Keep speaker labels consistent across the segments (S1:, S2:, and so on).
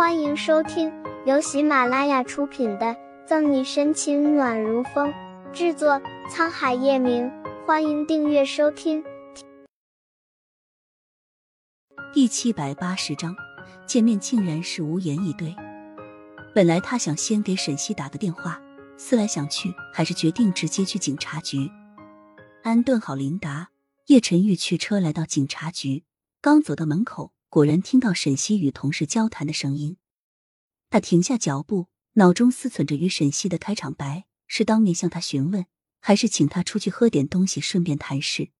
S1: 欢迎收听由喜马拉雅出品的《赠你深情暖如风》，制作沧海夜明。欢迎订阅收听。
S2: 第七百八十章，见面竟然是无言以对。本来他想先给沈西打个电话，思来想去，还是决定直接去警察局。安顿好琳达，叶晨玉驱车来到警察局，刚走到门口。果然听到沈西与同事交谈的声音，他停下脚步，脑中思忖着与沈西的开场白：是当面向他询问，还是请他出去喝点东西，顺便谈事？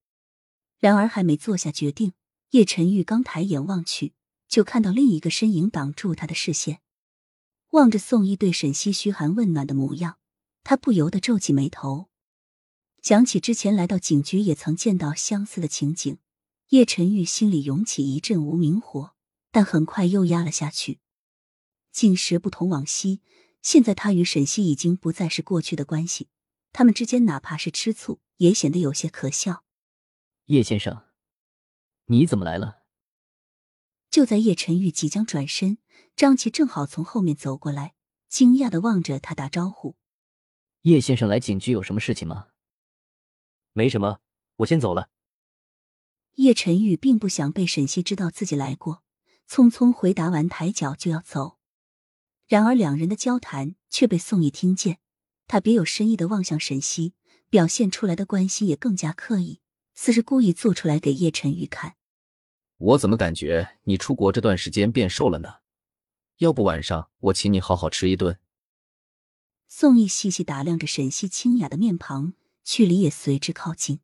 S2: 然而还没做下决定，叶晨玉刚抬眼望去，就看到另一个身影挡住他的视线。望着宋毅对沈西嘘寒问暖的模样，他不由得皱起眉头，想起之前来到警局也曾见到相似的情景。叶晨玉心里涌起一阵无名火，但很快又压了下去。今时不同往昔，现在他与沈西已经不再是过去的关系，他们之间哪怕是吃醋，也显得有些可笑。
S3: 叶先生，你怎么来了？
S2: 就在叶晨玉即将转身，张琪正好从后面走过来，惊讶的望着他打招呼：“
S3: 叶先生来警局有什么事情吗？”“
S4: 没什么，我先走了。”
S2: 叶晨玉并不想被沈西知道自己来过，匆匆回答完，抬脚就要走。然而两人的交谈却被宋毅听见，他别有深意的望向沈西，表现出来的关心也更加刻意，似是故意做出来给叶晨玉看。
S4: 我怎么感觉你出国这段时间变瘦了呢？要不晚上我请你好好吃一顿。
S2: 宋毅细细打量着沈西清雅的面庞，距离也随之靠近。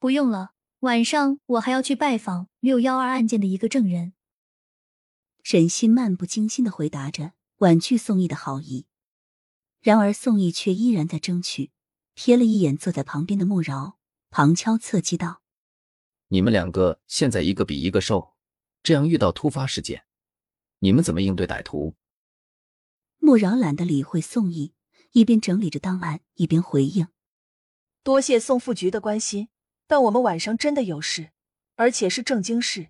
S5: 不用了。晚上我还要去拜访六幺二案件的一个证人。
S2: 沈西漫不经心的回答着，婉拒宋毅的好意。然而宋毅却依然在争取，瞥了一眼坐在旁边的穆饶，旁敲侧击道：“
S4: 你们两个现在一个比一个瘦，这样遇到突发事件，你们怎么应对歹徒？”
S2: 穆饶懒得理会宋毅，一边整理着档案，一边回应：“
S6: 多谢宋副局的关心。”但我们晚上真的有事，而且是正经事。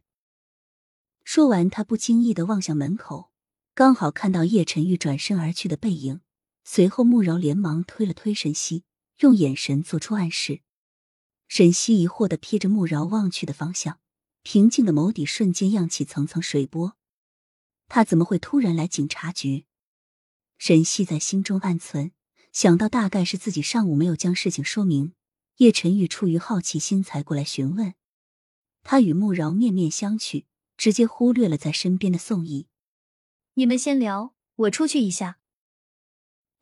S2: 说完，他不经意的望向门口，刚好看到叶晨玉转身而去的背影。随后，穆饶连忙推了推沈西，用眼神做出暗示。沈西疑惑的瞥着穆饶望去的方向，平静的眸底瞬间漾起层层水波。他怎么会突然来警察局？沈西在心中暗存，想到大概是自己上午没有将事情说明。叶晨玉出于好奇心才过来询问，他与穆饶面面相觑，直接忽略了在身边的宋毅。
S5: 你们先聊，我出去一下。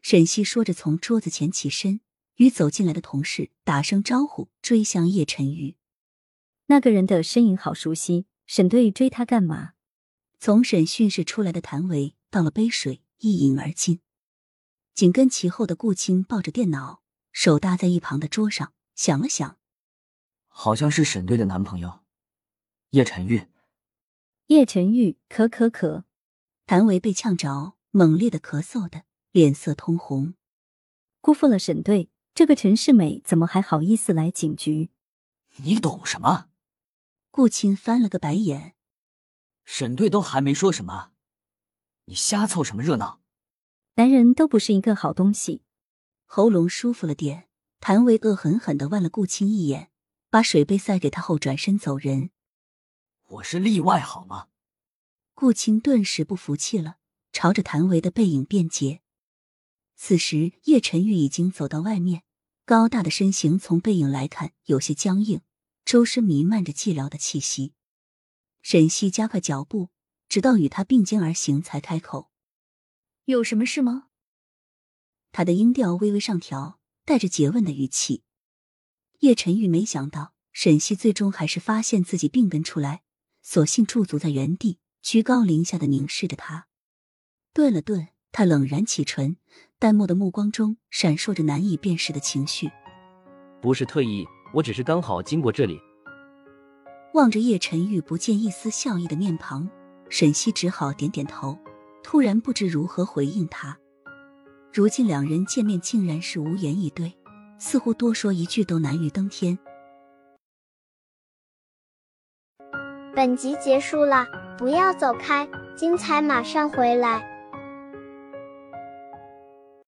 S2: 沈西说着，从桌子前起身，与走进来的同事打声招呼，追向叶晨玉。
S7: 那个人的身影好熟悉，沈队追他干嘛？
S2: 从审讯室出来的谭维倒了杯水，一饮而尽。紧跟其后的顾青抱着电脑，手搭在一旁的桌上。想了想，
S8: 好像是沈队的男朋友叶晨玉。
S7: 叶晨玉，咳咳咳。
S2: 谭维被呛着，猛烈的咳嗽的，脸色通红。
S7: 辜负了沈队，这个陈世美怎么还好意思来警局？
S8: 你懂什么？
S2: 顾青翻了个白眼。
S8: 沈队都还没说什么，你瞎凑什么热闹？
S7: 男人都不是一个好东西。
S2: 喉咙舒服了点。谭维恶狠狠的剜了顾青一眼，把水杯塞给他后转身走人。
S8: 我是例外好吗？
S2: 顾青顿时不服气了，朝着谭维的背影辩解。此时叶晨玉已经走到外面，高大的身形从背影来看有些僵硬，周身弥漫着寂寥的气息。沈西加快脚步，直到与他并肩而行，才开口：“
S5: 有什么事吗？”
S2: 他的音调微微上调。带着诘问的语气，叶晨玉没想到沈西最终还是发现自己病根出来，索性驻足在原地，居高临下的凝视着他。顿了顿，他冷然启唇，淡漠的目光中闪烁着难以辨识的情绪。
S4: 不是特意，我只是刚好经过这里。
S2: 望着叶晨玉不见一丝笑意的面庞，沈西只好点点头，突然不知如何回应他。如今两人见面竟然是无言以对，似乎多说一句都难于登天。
S1: 本集结束了，不要走开，精彩马上回来。